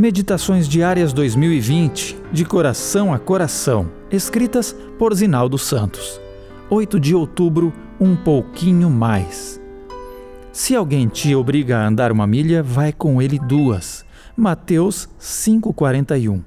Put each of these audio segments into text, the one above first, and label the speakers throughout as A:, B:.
A: Meditações Diárias 2020, de coração a coração, escritas por Zinaldo Santos. 8 de outubro, um pouquinho mais. Se alguém te obriga a andar uma milha, vai com ele duas. Mateus 5:41.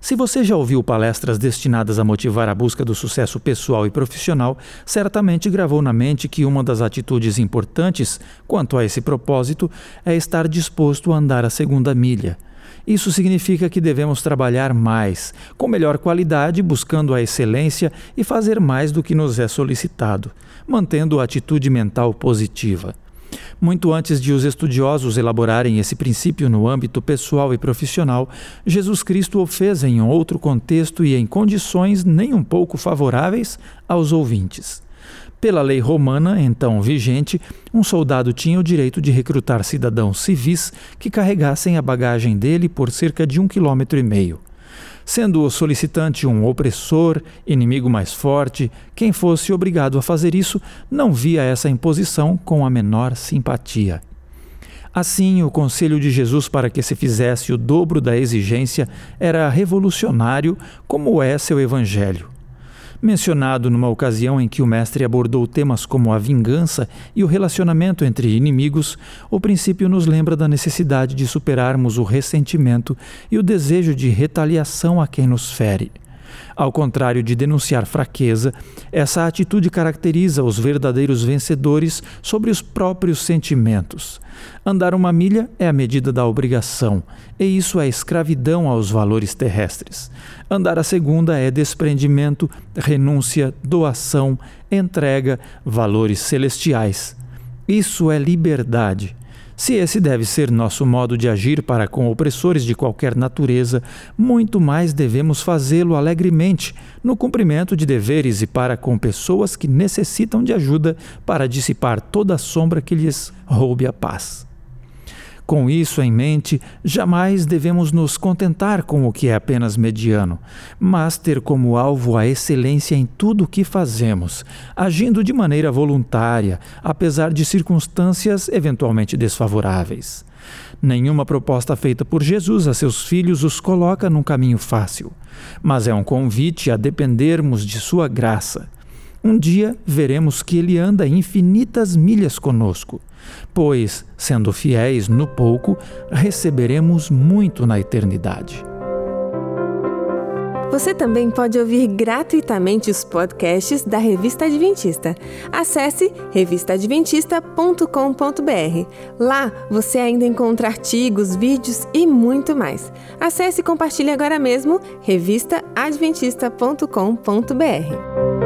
A: Se você já ouviu palestras destinadas a motivar a busca do sucesso pessoal e profissional, certamente gravou na mente que uma das atitudes importantes quanto a esse propósito é estar disposto a andar a segunda milha. Isso significa que devemos trabalhar mais, com melhor qualidade, buscando a excelência e fazer mais do que nos é solicitado, mantendo a atitude mental positiva. Muito antes de os estudiosos elaborarem esse princípio no âmbito pessoal e profissional, Jesus Cristo o fez em outro contexto e em condições nem um pouco favoráveis aos ouvintes. Pela lei romana, então vigente, um soldado tinha o direito de recrutar cidadãos civis que carregassem a bagagem dele por cerca de um quilômetro e meio. Sendo o solicitante um opressor, inimigo mais forte, quem fosse obrigado a fazer isso não via essa imposição com a menor simpatia. Assim, o conselho de Jesus para que se fizesse o dobro da exigência era revolucionário, como é seu evangelho mencionado numa ocasião em que o mestre abordou temas como a vingança e o relacionamento entre inimigos, o princípio nos lembra da necessidade de superarmos o ressentimento e o desejo de retaliação a quem nos fere. Ao contrário de denunciar fraqueza, essa atitude caracteriza os verdadeiros vencedores sobre os próprios sentimentos. Andar uma milha é a medida da obrigação, e isso é escravidão aos valores terrestres. Andar a segunda é desprendimento, renúncia, doação, entrega, valores celestiais. Isso é liberdade. Se esse deve ser nosso modo de agir para com opressores de qualquer natureza, muito mais devemos fazê-lo alegremente, no cumprimento de deveres e para com pessoas que necessitam de ajuda para dissipar toda a sombra que lhes roube a paz. Com isso em mente, jamais devemos nos contentar com o que é apenas mediano, mas ter como alvo a excelência em tudo o que fazemos, agindo de maneira voluntária, apesar de circunstâncias eventualmente desfavoráveis. Nenhuma proposta feita por Jesus a seus filhos os coloca num caminho fácil, mas é um convite a dependermos de Sua graça um dia veremos que ele anda infinitas milhas conosco, pois, sendo fiéis no pouco, receberemos muito na eternidade.
B: Você também pode ouvir gratuitamente os podcasts da Revista Adventista. Acesse revistaadventista.com.br. Lá você ainda encontra artigos, vídeos e muito mais. Acesse e compartilhe agora mesmo revistaadventista.com.br.